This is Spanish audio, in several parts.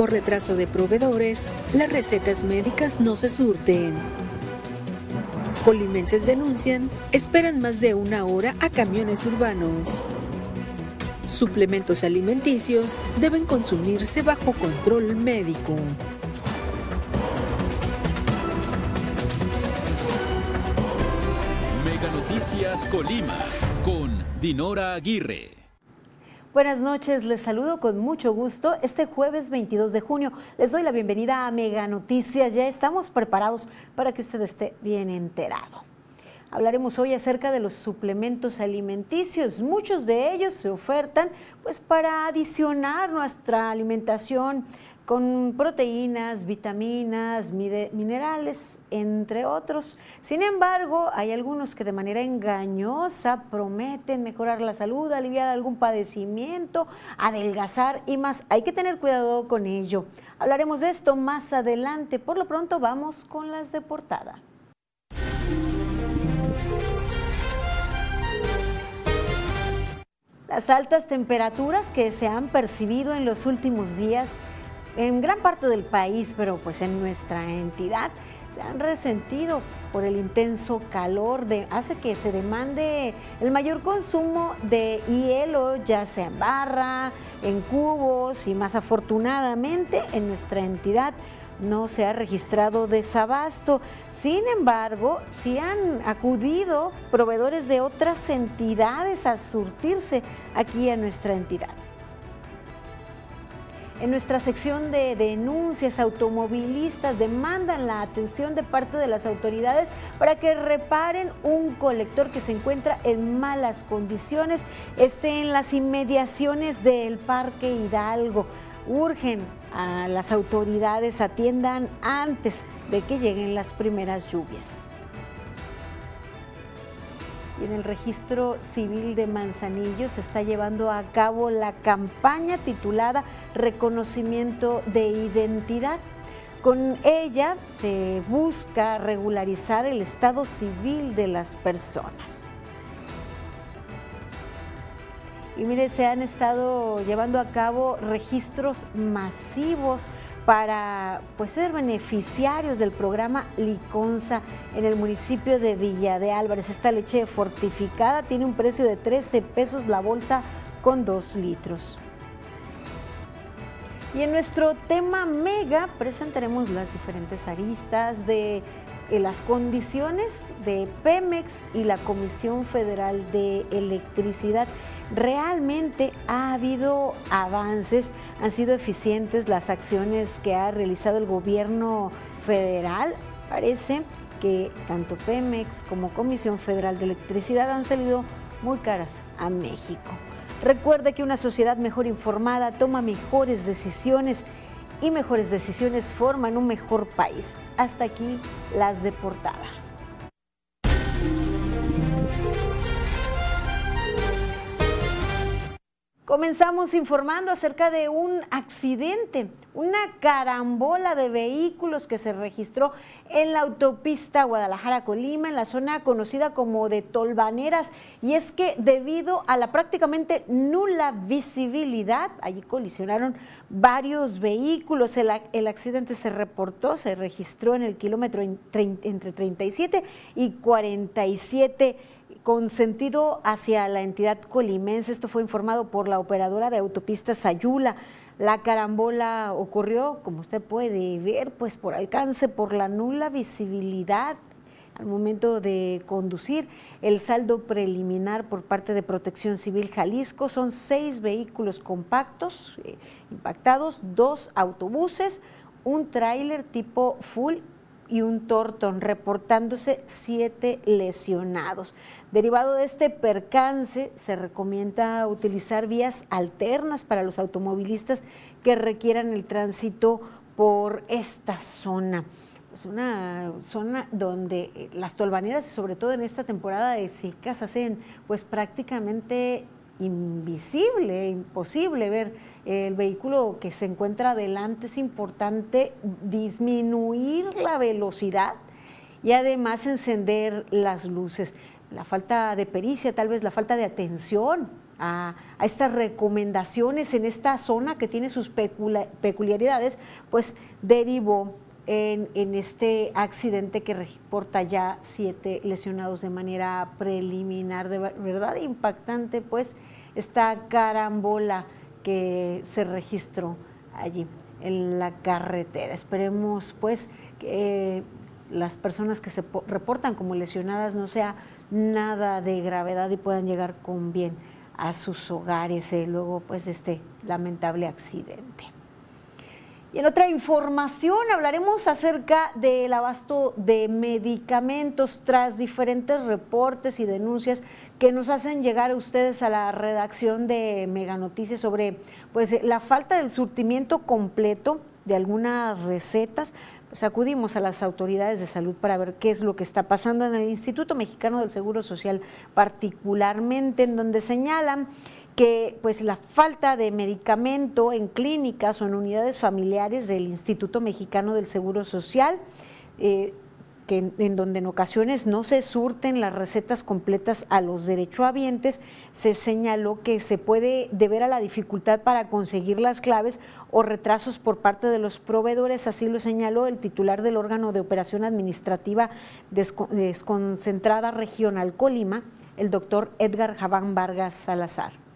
Por retraso de proveedores, las recetas médicas no se surten. Colimenses denuncian, esperan más de una hora a camiones urbanos. Suplementos alimenticios deben consumirse bajo control médico. Mega Noticias Colima con Dinora Aguirre. Buenas noches, les saludo con mucho gusto. Este jueves 22 de junio les doy la bienvenida a Mega Noticias. Ya estamos preparados para que usted esté bien enterado. Hablaremos hoy acerca de los suplementos alimenticios. Muchos de ellos se ofertan pues para adicionar nuestra alimentación con proteínas, vitaminas, minerales, entre otros. Sin embargo, hay algunos que de manera engañosa prometen mejorar la salud, aliviar algún padecimiento, adelgazar y más. Hay que tener cuidado con ello. Hablaremos de esto más adelante. Por lo pronto vamos con las de portada. Las altas temperaturas que se han percibido en los últimos días en gran parte del país, pero pues en nuestra entidad, se han resentido por el intenso calor, de, hace que se demande el mayor consumo de hielo, ya sea en barra, en cubos y más afortunadamente en nuestra entidad no se ha registrado desabasto. Sin embargo, sí han acudido proveedores de otras entidades a surtirse aquí a nuestra entidad. En nuestra sección de denuncias, automovilistas demandan la atención de parte de las autoridades para que reparen un colector que se encuentra en malas condiciones, esté en las inmediaciones del Parque Hidalgo. Urgen a las autoridades atiendan antes de que lleguen las primeras lluvias y en el registro civil de Manzanillo se está llevando a cabo la campaña titulada Reconocimiento de Identidad. Con ella se busca regularizar el estado civil de las personas. Y mire, se han estado llevando a cabo registros masivos para pues, ser beneficiarios del programa Liconza en el municipio de Villa de Álvarez. Esta leche fortificada tiene un precio de 13 pesos la bolsa con 2 litros. Y en nuestro tema mega presentaremos las diferentes aristas de las condiciones de Pemex y la Comisión Federal de Electricidad. Realmente ha habido avances, han sido eficientes las acciones que ha realizado el gobierno federal. Parece que tanto Pemex como Comisión Federal de Electricidad han salido muy caras a México. Recuerde que una sociedad mejor informada toma mejores decisiones y mejores decisiones forman un mejor país. Hasta aquí las de portada. Comenzamos informando acerca de un accidente, una carambola de vehículos que se registró en la autopista Guadalajara-Colima, en la zona conocida como de Tolvaneras. Y es que debido a la prácticamente nula visibilidad, allí colisionaron varios vehículos. El, el accidente se reportó, se registró en el kilómetro entre 37 y 47 con sentido hacia la entidad colimense. Esto fue informado por la operadora de autopistas Sayula. La carambola ocurrió, como usted puede ver, pues por alcance, por la nula visibilidad al momento de conducir. El saldo preliminar por parte de Protección Civil Jalisco son seis vehículos compactos eh, impactados, dos autobuses, un tráiler tipo full y un tortón, reportándose siete lesionados. Derivado de este percance, se recomienda utilizar vías alternas para los automovilistas que requieran el tránsito por esta zona. Es una zona donde las tolvaneras, sobre todo en esta temporada de secas, hacen pues prácticamente invisible, imposible ver el vehículo que se encuentra adelante. Es importante disminuir la velocidad y además encender las luces. La falta de pericia, tal vez la falta de atención a, estas recomendaciones en esta zona que tiene sus peculiaridades, pues derivó en, en, este accidente que reporta ya siete lesionados de manera preliminar, de verdad impactante, pues esta carambola que se registró allí en la carretera. Esperemos pues que las personas que se reportan como lesionadas no sea nada de gravedad y puedan llegar con bien a sus hogares eh, luego pues de este lamentable accidente. Y en otra información hablaremos acerca del abasto de medicamentos tras diferentes reportes y denuncias que nos hacen llegar a ustedes a la redacción de Mega Noticias sobre pues la falta del surtimiento completo de algunas recetas, pues acudimos a las autoridades de salud para ver qué es lo que está pasando en el Instituto Mexicano del Seguro Social, particularmente en donde señalan que pues la falta de medicamento en clínicas o en unidades familiares del Instituto Mexicano del Seguro Social eh, en, donde en ocasiones no se surten las recetas completas a los derechohabientes, se señaló que se puede deber a la dificultad para conseguir las claves o retrasos por parte de los proveedores, así lo señaló el titular del órgano de operación administrativa desconcentrada regional Colima, el doctor Edgar Javán Vargas Salazar.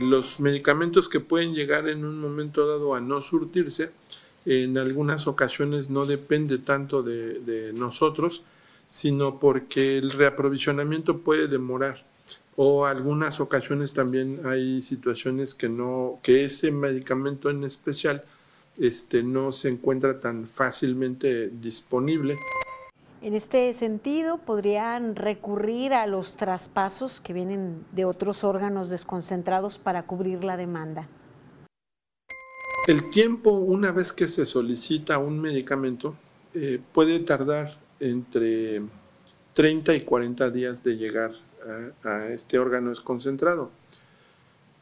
Los medicamentos que pueden llegar en un momento dado a no surtirse, en algunas ocasiones no depende tanto de, nosotros, sino porque el reaprovisionamiento puede demorar o algunas ocasiones también hay situaciones que no que ese medicamento en especial este no se encuentra tan fácilmente disponible. En este sentido, podrían recurrir a los traspasos que vienen de otros órganos desconcentrados para cubrir la demanda. El tiempo, una vez que se solicita un medicamento, eh, puede tardar entre 30 y 40 días de llegar a, este órgano desconcentrado.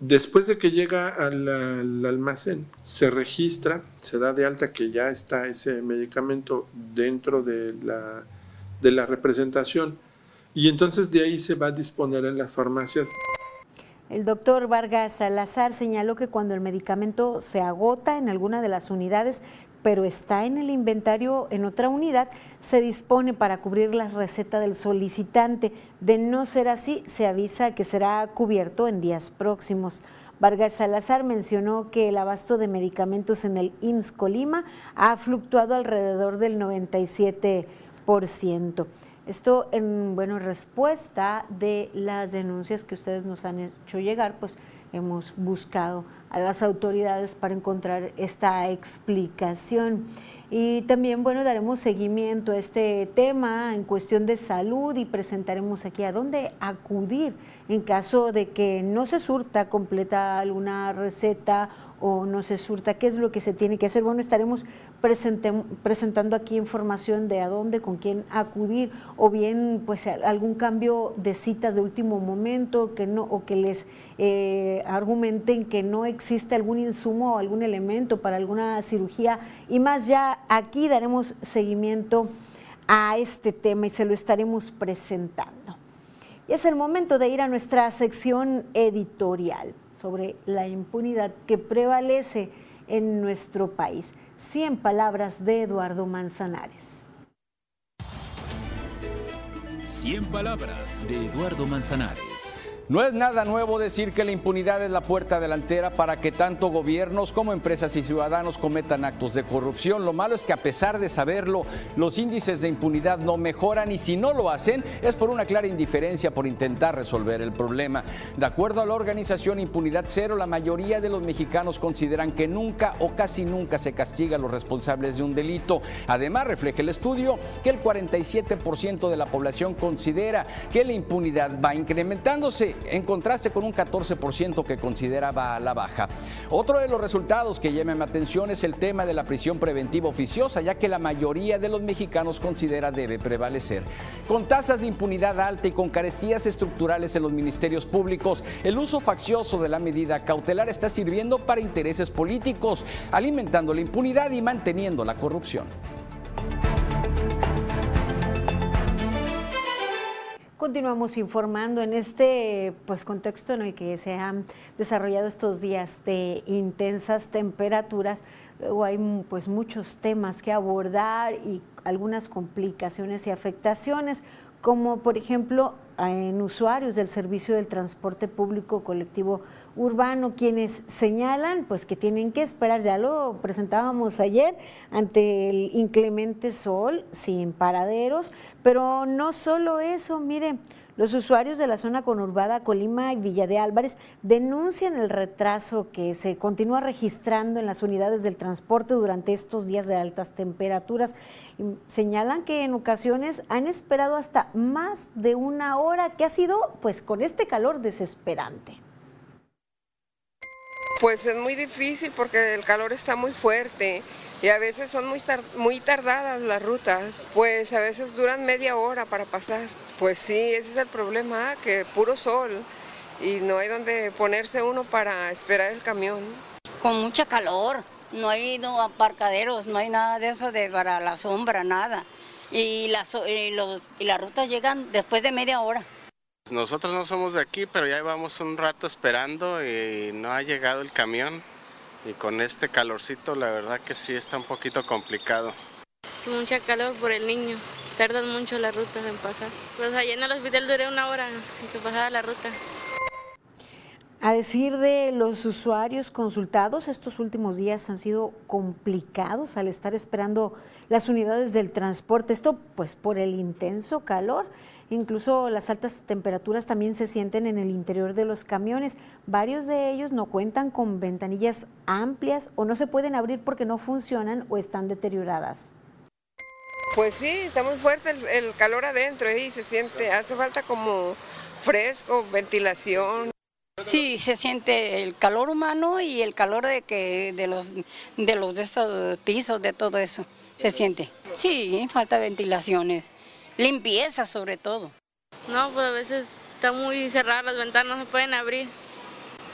Después de que llega al, almacén, se registra, se da de alta que ya está ese medicamento dentro de la, de la representación. Y entonces de ahí se va a disponer en las farmacias. El doctor Vargas Salazar señaló que cuando el medicamento se agota en alguna de las unidades, pero está en el inventario en otra unidad, se dispone para cubrir la receta del solicitante. De no ser así, se avisa que será cubierto en días próximos. Vargas Salazar mencionó que el abasto de medicamentos en el IMSS Colima ha fluctuado alrededor del 97%. Esto en bueno, respuesta de las denuncias que ustedes nos han hecho llegar, pues hemos buscado a las autoridades para encontrar esta explicación. Y también, bueno, daremos seguimiento a este tema en cuestión de salud y presentaremos aquí a dónde acudir en caso de que no se surta completa alguna receta o no se surta, qué es lo que se tiene que hacer. Bueno, estaremos presentando aquí información de a dónde, con quién acudir, o bien pues algún cambio de citas de último momento que no, o que les eh, argumenten que no existe algún insumo o algún elemento para alguna cirugía. Y más ya aquí daremos seguimiento a este tema y se lo estaremos presentando. Y es el momento de ir a nuestra sección editorial sobre la impunidad que prevalece en nuestro país. 100 palabras de Eduardo Manzanares. 100 palabras de Eduardo Manzanares. No es nada nuevo decir que la impunidad es la puerta delantera para que tanto gobiernos como empresas y ciudadanos cometan actos de corrupción. Lo malo es que a pesar de saberlo, los índices de impunidad no mejoran y si no lo hacen es por una clara indiferencia por intentar resolver el problema. De acuerdo a la organización Impunidad Cero, la mayoría de los mexicanos consideran que nunca o casi nunca se castiga a los responsables de un delito. Además, refleja el estudio que el 47% de la población considera que la impunidad va incrementándose en contraste con un 14% que consideraba la baja. Otro de los resultados que llama mi atención es el tema de la prisión preventiva oficiosa, ya que la mayoría de los mexicanos considera debe prevalecer. Con tasas de impunidad alta y con carestías estructurales en los ministerios públicos, el uso faccioso de la medida cautelar está sirviendo para intereses políticos, alimentando la impunidad y manteniendo la corrupción. Continuamos informando en este pues, contexto en el que se han desarrollado estos días de intensas temperaturas. Luego hay pues, muchos temas que abordar y algunas complicaciones y afectaciones, como por ejemplo en usuarios del servicio del transporte público colectivo urbano, quienes señalan pues que tienen que esperar, ya lo presentábamos ayer, ante el inclemente sol, sin paraderos, pero no solo eso, mire, los usuarios de la zona conurbada Colima y Villa de Álvarez denuncian el retraso que se continúa registrando en las unidades del transporte durante estos días de altas temperaturas. señalan que en ocasiones han esperado hasta más de una hora, que ha sido pues con este calor desesperante. Pues es muy difícil porque el calor está muy fuerte y a veces son muy, muy tardadas las rutas, pues a veces duran media hora para pasar. Pues sí, ese es el problema, que puro sol y no hay donde ponerse uno para esperar el camión. Con mucha calor, no hay no, aparcaderos, no hay nada de eso de para la sombra, nada. Y las, y los, y las rutas llegan después de media hora. Nosotros no somos de aquí, pero ya llevamos un rato esperando y no ha llegado el camión. Y con este calorcito, la verdad que sí está un poquito complicado. Mucha calor por el niño. Tardan mucho las rutas en pasar. Pues allá en el hospital duré una hora en que pasaba la ruta. A decir de los usuarios consultados, estos últimos días han sido complicados al estar esperando las unidades del transporte. Esto pues por el intenso calor. Incluso las altas temperaturas también se sienten en el interior de los camiones. Varios de ellos no cuentan con ventanillas amplias o no se pueden abrir porque no funcionan o están deterioradas. Pues sí, está muy fuerte el, calor adentro y se siente, hace falta como fresco, ventilación. Sí, se siente el calor humano y el calor de que de los de los de esos pisos, de todo eso, se siente. Sí, falta ventilaciones limpieza sobre todo. No, pues a veces está muy cerradas las ventanas, no se pueden abrir.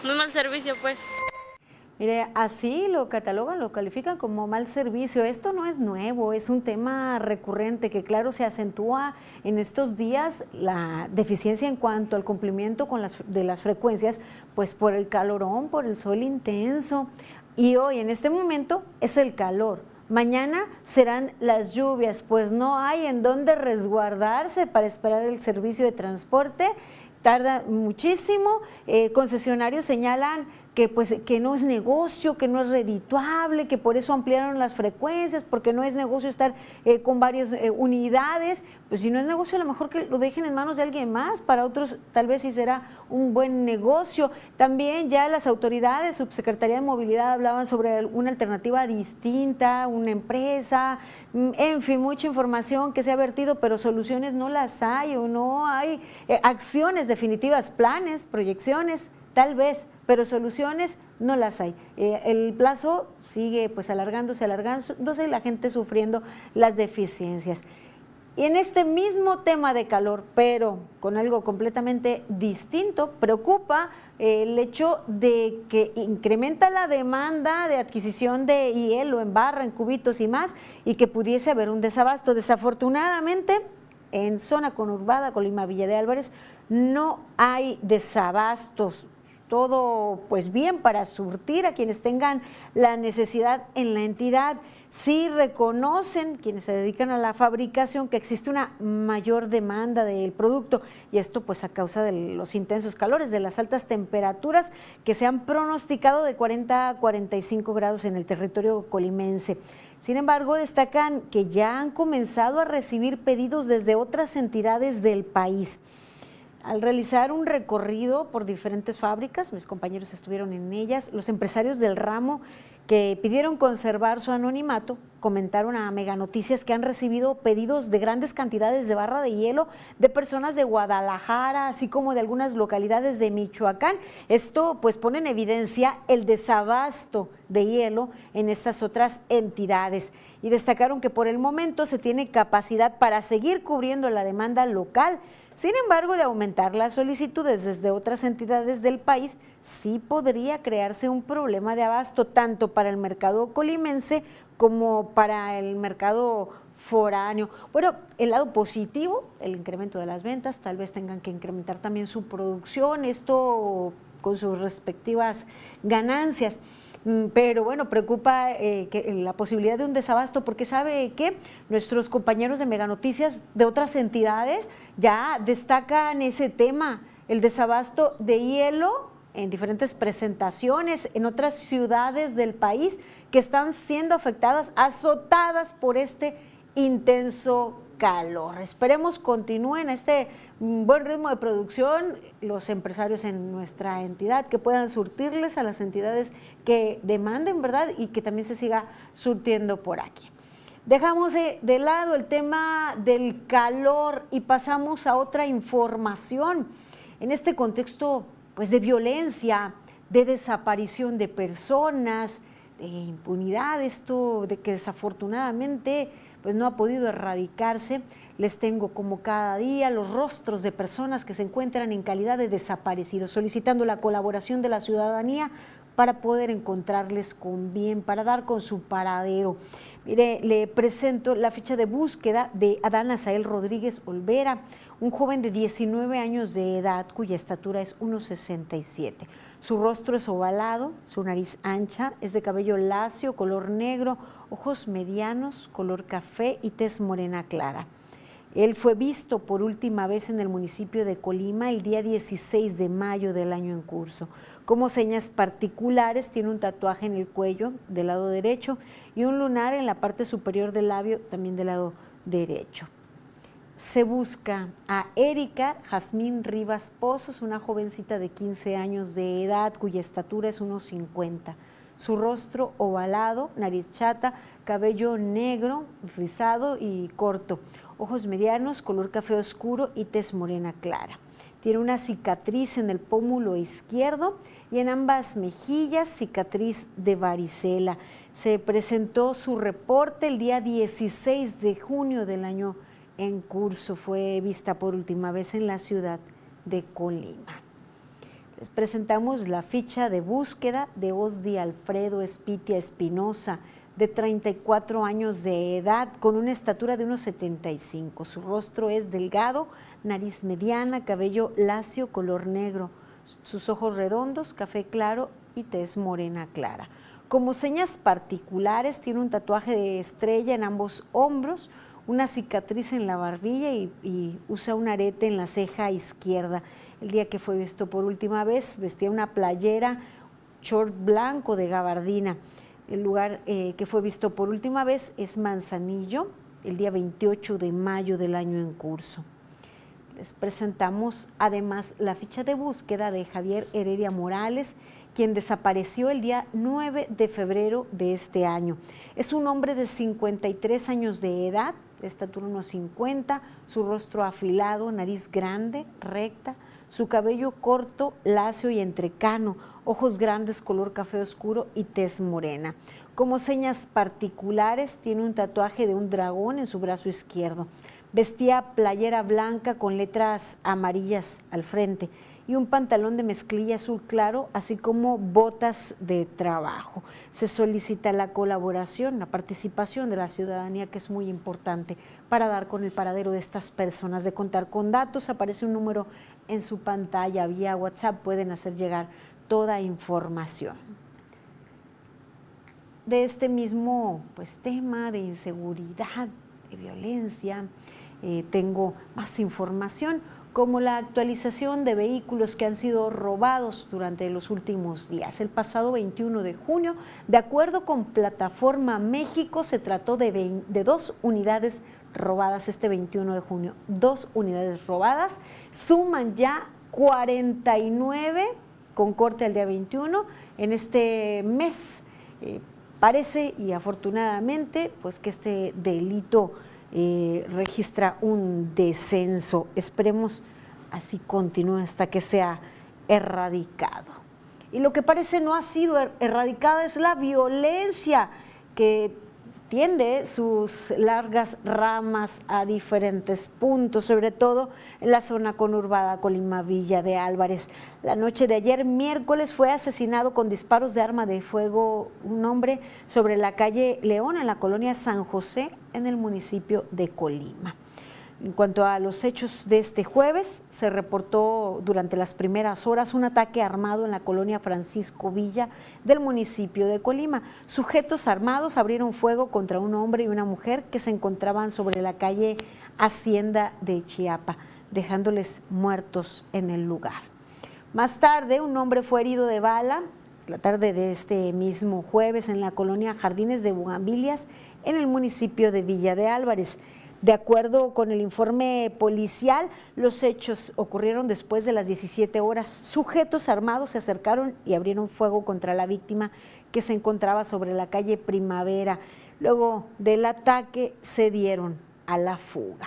Muy mal servicio, pues. Mire, así lo catalogan, lo califican como mal servicio. Esto no es nuevo, es un tema recurrente que claro se acentúa en estos días la deficiencia en cuanto al cumplimiento con las, de las frecuencias, pues por el calorón, por el sol intenso. Y hoy, en este momento, es el calor. Mañana serán las lluvias, pues no hay en dónde resguardarse para esperar el servicio de transporte. Tarda muchísimo. Eh, concesionarios señalan que pues que no es negocio, que no es redituable, que por eso ampliaron las frecuencias, porque no es negocio estar eh, con varias eh, unidades, pues si no es negocio a lo mejor que lo dejen en manos de alguien más, para otros tal vez sí será un buen negocio. También ya las autoridades, subsecretaría de movilidad hablaban sobre una alternativa distinta, una empresa, mm, en fin, mucha información que se ha vertido, pero soluciones no las hay o no hay eh, acciones definitivas, planes, proyecciones, tal vez pero soluciones no las hay. Eh, el plazo sigue pues alargándose, alargándose y la gente sufriendo las deficiencias. Y en este mismo tema de calor, pero con algo completamente distinto, preocupa eh, el hecho de que incrementa la demanda de adquisición de hielo en barra, en cubitos y más, y que pudiese haber un desabasto. Desafortunadamente, en zona conurbada, Colima Villa de Álvarez, no hay desabastos todo pues bien para surtir a quienes tengan la necesidad en la entidad. Sí reconocen quienes se dedican a la fabricación que existe una mayor demanda del producto y esto pues a causa de los intensos calores, de las altas temperaturas que se han pronosticado de 40 a 45 grados en el territorio colimense. Sin embargo, destacan que ya han comenzado a recibir pedidos desde otras entidades del país. Al realizar un recorrido por diferentes fábricas, mis compañeros estuvieron en ellas, los empresarios del ramo que pidieron conservar su anonimato comentaron a Mega Noticias que han recibido pedidos de grandes cantidades de barra de hielo de personas de Guadalajara, así como de algunas localidades de Michoacán. Esto pues pone en evidencia el desabasto de hielo en estas otras entidades y destacaron que por el momento se tiene capacidad para seguir cubriendo la demanda local sin embargo, de aumentar las solicitudes desde otras entidades del país, sí podría crearse un problema de abasto tanto para el mercado colimense como para el mercado foráneo. Bueno, el lado positivo, el incremento de las ventas, tal vez tengan que incrementar también su producción, esto con sus respectivas ganancias. Mm, pero bueno, preocupa eh, que, la posibilidad de un desabasto porque sabe que nuestros compañeros de Mega Noticias de otras entidades ya destacan ese tema, el desabasto de hielo en diferentes presentaciones en otras ciudades del país que están siendo afectadas, azotadas por este intenso calor. Esperemos continúen este buen ritmo de producción los empresarios en nuestra entidad, que puedan surtirles a las entidades que demanden, ¿verdad? Y que también se siga surtiendo por aquí. Dejamos de lado el tema del calor y pasamos a otra información. En este contexto pues, de violencia, de desaparición de personas, de impunidad, esto de que desafortunadamente pues no ha podido erradicarse. Les tengo como cada día los rostros de personas que se encuentran en calidad de desaparecidos, solicitando la colaboración de la ciudadanía para poder encontrarles con bien, para dar con su paradero. Mire, le presento la ficha de búsqueda de Adán Azael Rodríguez Olvera, un joven de 19 años de edad cuya estatura es 1,67. Su rostro es ovalado, su nariz ancha, es de cabello lacio, color negro, ojos medianos, color café y tez morena clara. Él fue visto por última vez en el municipio de Colima el día 16 de mayo del año en curso. Como señas particulares, tiene un tatuaje en el cuello del lado derecho y un lunar en la parte superior del labio también del lado derecho. Se busca a Erika Jazmín Rivas Pozos, una jovencita de 15 años de edad cuya estatura es unos 50 su rostro ovalado, nariz chata, cabello negro, rizado y corto, ojos medianos, color café oscuro y tez morena clara. Tiene una cicatriz en el pómulo izquierdo y en ambas mejillas cicatriz de varicela. Se presentó su reporte el día 16 de junio del año en curso. Fue vista por última vez en la ciudad de Colima. Les presentamos la ficha de búsqueda de Osdi Alfredo Espitia Espinosa, de 34 años de edad, con una estatura de unos 75. Su rostro es delgado, nariz mediana, cabello lacio, color negro, sus ojos redondos, café claro y tez morena clara. Como señas particulares, tiene un tatuaje de estrella en ambos hombros, una cicatriz en la barbilla y, y usa un arete en la ceja izquierda el día que fue visto por última vez, vestía una playera, short blanco de gabardina. El lugar eh, que fue visto por última vez es Manzanillo, el día 28 de mayo del año en curso. Les presentamos además la ficha de búsqueda de Javier Heredia Morales, quien desapareció el día 9 de febrero de este año. Es un hombre de 53 años de edad, de estatura unos 50, su rostro afilado, nariz grande, recta, su cabello corto, lacio y entrecano, ojos grandes color café oscuro y tez morena. Como señas particulares tiene un tatuaje de un dragón en su brazo izquierdo. Vestía playera blanca con letras amarillas al frente y un pantalón de mezclilla azul claro, así como botas de trabajo. Se solicita la colaboración, la participación de la ciudadanía, que es muy importante para dar con el paradero de estas personas, de contar con datos. Aparece un número en su pantalla vía WhatsApp, pueden hacer llegar toda información. De este mismo pues, tema de inseguridad, de violencia, eh, tengo más información como la actualización de vehículos que han sido robados durante los últimos días. El pasado 21 de junio, de acuerdo con Plataforma México, se trató de, de dos unidades este 21 de junio. Dos unidades robadas, suman ya 49 con corte al día 21 en este mes. Eh, parece y afortunadamente pues que este delito eh, registra un descenso. Esperemos así continúe hasta que sea erradicado. Y lo que parece no ha sido er-, erradicada es la violencia que tiende sus largas ramas a diferentes puntos, sobre todo en la zona conurbada Colima Villa de Álvarez. La noche de ayer, miércoles, fue asesinado con disparos de arma de fuego un hombre sobre la calle León, en la colonia San José, en el municipio de Colima. En cuanto a los hechos de este jueves, se reportó durante las primeras horas un ataque armado en la colonia Francisco Villa del municipio de Colima. Sujetos armados abrieron fuego contra un hombre y una mujer que se encontraban sobre la calle Hacienda de Chiapa, dejándoles muertos en el lugar. Más tarde, un hombre fue herido de bala la tarde de este mismo jueves en la colonia Jardines de Bugambilias, en el municipio de Villa de Álvarez. De acuerdo con el informe policial, los hechos ocurrieron después de las 17 horas. Sujetos armados se acercaron y abrieron fuego contra la víctima que se encontraba sobre la calle Primavera. Luego del ataque se dieron a la fuga.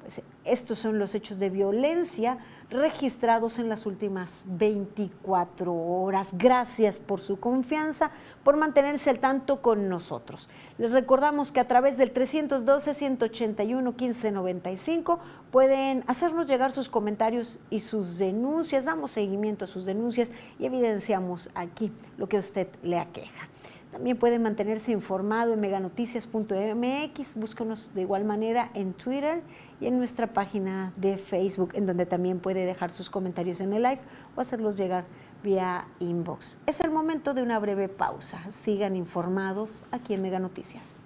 Pues, estos son los hechos de violencia registrados en las últimas 24 horas. Gracias por su confianza, por mantenerse al tanto con nosotros. Les recordamos que a través del 312-181-1595 pueden hacernos llegar sus comentarios y sus denuncias. Damos seguimiento a sus denuncias y evidenciamos aquí lo que usted le aqueja. También puede mantenerse informado en meganoticias.mx, búsquenos de igual manera en Twitter y en nuestra página de Facebook, en donde también puede dejar sus comentarios en el live o hacerlos llegar vía inbox. Es el momento de una breve pausa. Sigan informados aquí en Mega Noticias.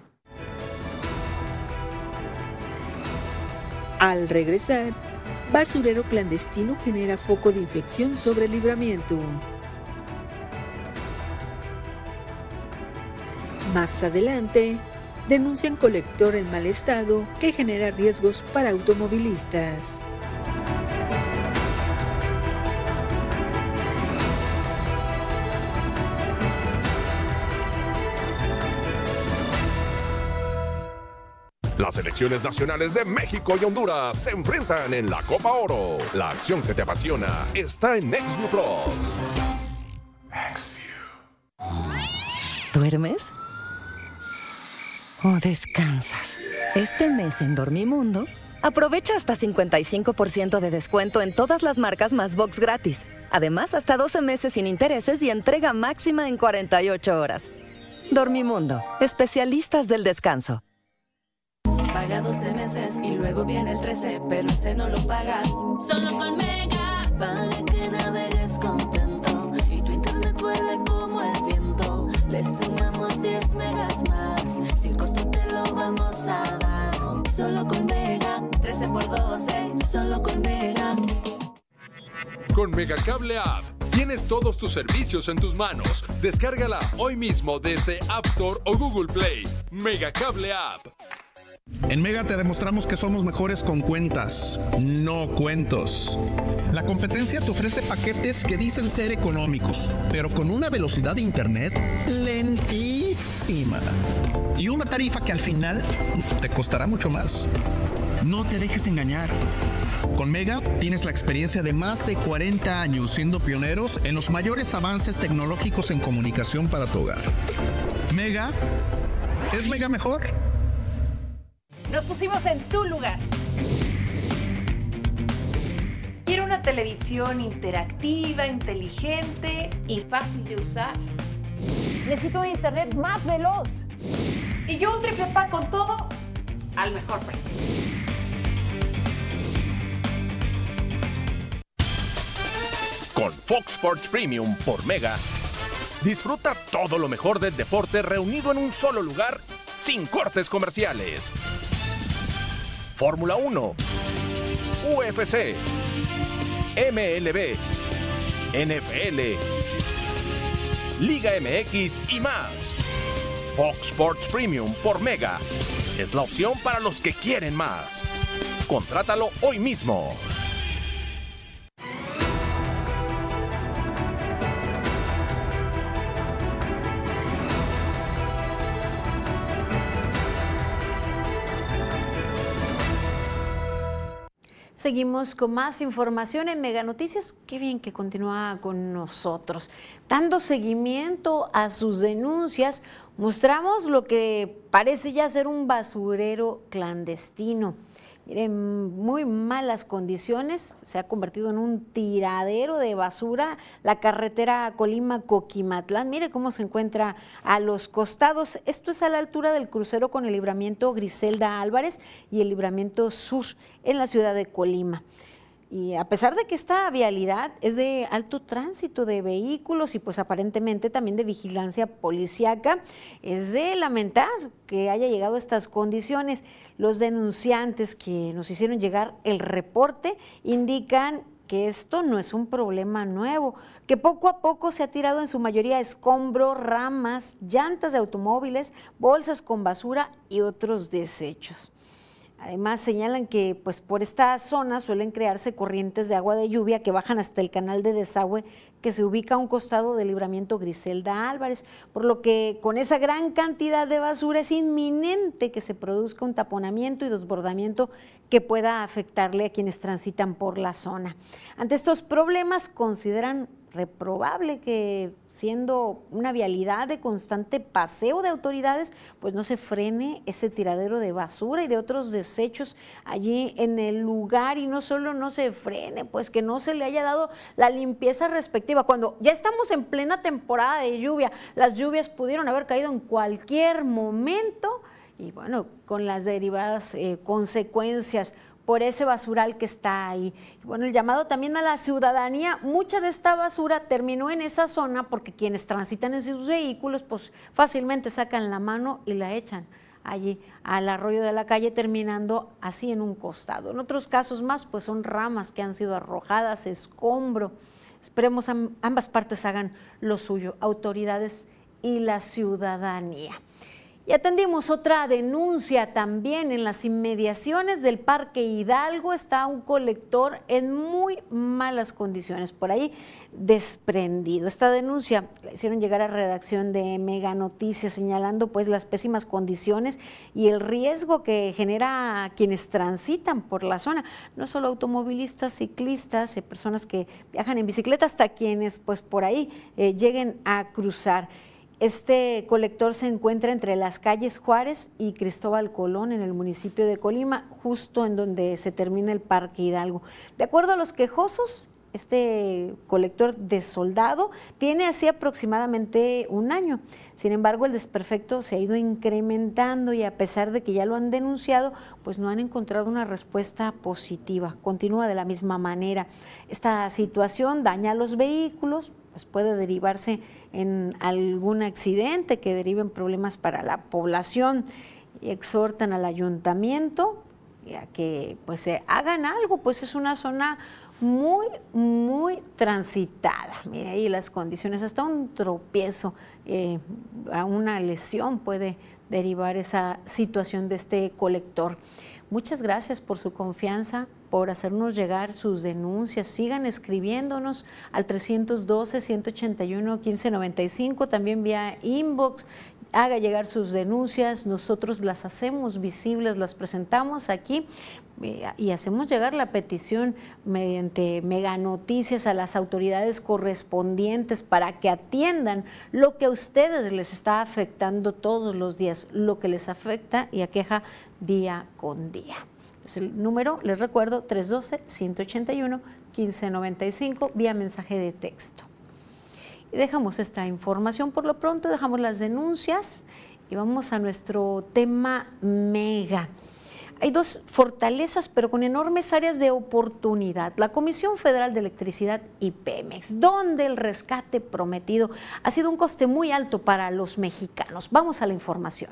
Al regresar, basurero clandestino genera foco de infección sobre el libramiento. Más adelante, denuncian colector en mal estado que genera riesgos para automovilistas. Las selecciones nacionales de México y Honduras se enfrentan en la Copa Oro. La acción que te apasiona está en NextView Plus. ¿Duermes? ¿O descansas? Este mes en Dormimundo, aprovecha hasta 55% de descuento en todas las marcas más box gratis. Además, hasta 12 meses sin intereses y entrega máxima en 48 horas. Dormimundo, especialistas del descanso. Paga 12 meses y luego viene el 13, pero ese no lo pagas. Solo con Mega, para que navegues contento y tu internet vuele como el viento. Le sumamos 10 megas más, sin costo te lo vamos a dar. Solo con Mega, 13 por 12, solo con Mega. Con Megacable App tienes todos tus servicios en tus manos. Descárgala hoy mismo desde App Store o Google Play. Megacable App. En Mega te demostramos que somos mejores con cuentas, no cuentos. La competencia te ofrece paquetes que dicen ser económicos, pero con una velocidad de internet lentísima. Y una tarifa que al final te costará mucho más. No te dejes engañar. Con Mega tienes la experiencia de más de 40 años siendo pioneros en los mayores avances tecnológicos en comunicación para tu hogar. Mega es Mega mejor. Nos pusimos en tu lugar. Quiero una televisión interactiva, inteligente y fácil de usar. Necesito un internet más veloz. Y yo un triple pack con todo al mejor precio. Con Fox Sports Premium por Mega, disfruta todo lo mejor del deporte reunido en un solo lugar sin cortes comerciales. Fórmula 1, UFC, MLB, NFL, Liga MX y más. Fox Sports Premium por Mega es la opción para los que quieren más. Contrátalo hoy mismo. Seguimos con más información en Mega Noticias. Qué bien que continúa con nosotros. Dando seguimiento a sus denuncias, mostramos lo que parece ya ser un basurero clandestino. Miren, muy malas condiciones, se ha convertido en un tiradero de basura la carretera Colima-Coquimatlán. Mire cómo se encuentra a los costados. Esto es a la altura del crucero con el libramiento Griselda Álvarez y el libramiento Sur en la ciudad de Colima. Y a pesar de que esta vialidad es de alto tránsito de vehículos y pues aparentemente también de vigilancia policiaca, es de lamentar que haya llegado a estas condiciones. Los denunciantes que nos hicieron llegar el reporte indican que esto no es un problema nuevo, que poco a poco se ha tirado en su mayoría escombro, ramas, llantas de automóviles, bolsas con basura y otros desechos. Además señalan que pues por esta zona suelen crearse corrientes de agua de lluvia que bajan hasta el canal de desagüe que se ubica a un costado del libramiento Griselda Álvarez, por lo que con esa gran cantidad de basura es inminente que se produzca un taponamiento y desbordamiento que pueda afectarle a quienes transitan por la zona. Ante estos problemas consideran reprobable que siendo una vialidad de constante paseo de autoridades, pues no se frene ese tiradero de basura y de otros desechos allí en el lugar y no solo no se frene, pues que no se le haya dado la limpieza respectiva. Cuando ya estamos en plena temporada de lluvia, las lluvias pudieron haber caído en cualquier momento y bueno, con las derivadas eh, consecuencias por ese basural que está ahí. Bueno, el llamado también a la ciudadanía, mucha de esta basura terminó en esa zona porque quienes transitan en sus vehículos pues fácilmente sacan la mano y la echan allí al arroyo de la calle terminando así en un costado. En otros casos más pues son ramas que han sido arrojadas, escombro. Esperemos ambas partes hagan lo suyo, autoridades y la ciudadanía. Y atendimos otra denuncia también en las inmediaciones del Parque Hidalgo. Está un colector en muy malas condiciones, por ahí desprendido. Esta denuncia la hicieron llegar a redacción de Mega Noticias señalando pues las pésimas condiciones y el riesgo que genera quienes transitan por la zona, no solo automovilistas, ciclistas, personas que viajan en bicicleta, hasta quienes pues por ahí eh, lleguen a cruzar. Este colector se encuentra entre las calles Juárez y Cristóbal Colón en el municipio de Colima, justo en donde se termina el Parque Hidalgo. De acuerdo a los quejosos, este colector de soldado tiene así aproximadamente un año. Sin embargo, el desperfecto se ha ido incrementando y a pesar de que ya lo han denunciado, pues no han encontrado una respuesta positiva. Continúa de la misma manera. Esta situación daña a los vehículos, pues puede derivarse en algún accidente que deriven problemas para la población y exhortan al ayuntamiento a que pues se hagan algo, pues es una zona muy, muy transitada. Mire ahí las condiciones, hasta un tropiezo, eh, a una lesión puede derivar esa situación de este colector. Muchas gracias por su confianza, por hacernos llegar sus denuncias. Sigan escribiéndonos al 312-181-1595, también vía inbox. Haga llegar sus denuncias, nosotros las hacemos visibles, las presentamos aquí eh, y hacemos llegar la petición mediante mega noticias a las autoridades correspondientes para que atiendan lo que a ustedes les está afectando todos los días, lo que les afecta y aqueja día con día. Es el número, les recuerdo, 312-181-1595 vía mensaje de texto. Y dejamos esta información por lo pronto, dejamos las denuncias y vamos a nuestro tema mega. Hay dos fortalezas, pero con enormes áreas de oportunidad. La Comisión Federal de Electricidad y Pemex, donde el rescate prometido ha sido un coste muy alto para los mexicanos. Vamos a la información.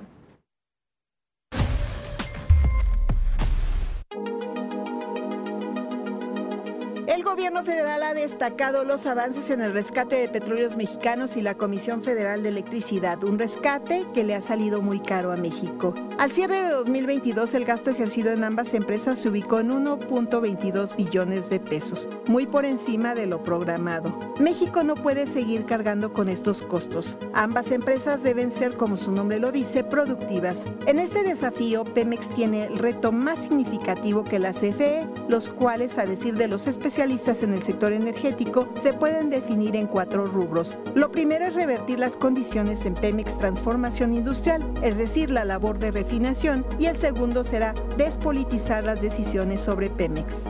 Gobierno federal ha destacado los avances en el rescate de petróleos mexicanos y la Comisión Federal de Electricidad, un rescate que le ha salido muy caro a México. Al cierre de 2022, el gasto ejercido en ambas empresas se ubicó en 1.22 billones de pesos, muy por encima de lo programado. México no puede seguir cargando con estos costos. Ambas empresas deben ser, como su nombre lo dice, productivas. En este desafío, Pemex tiene el reto más significativo que la CFE, los cuales, a decir de los especialistas en el sector energético, se pueden definir en cuatro rubros. Lo primero es revertir las condiciones en Pemex Transformación Industrial, es decir, la labor de refinación, y el segundo será despolitizar las decisiones sobre Pemex.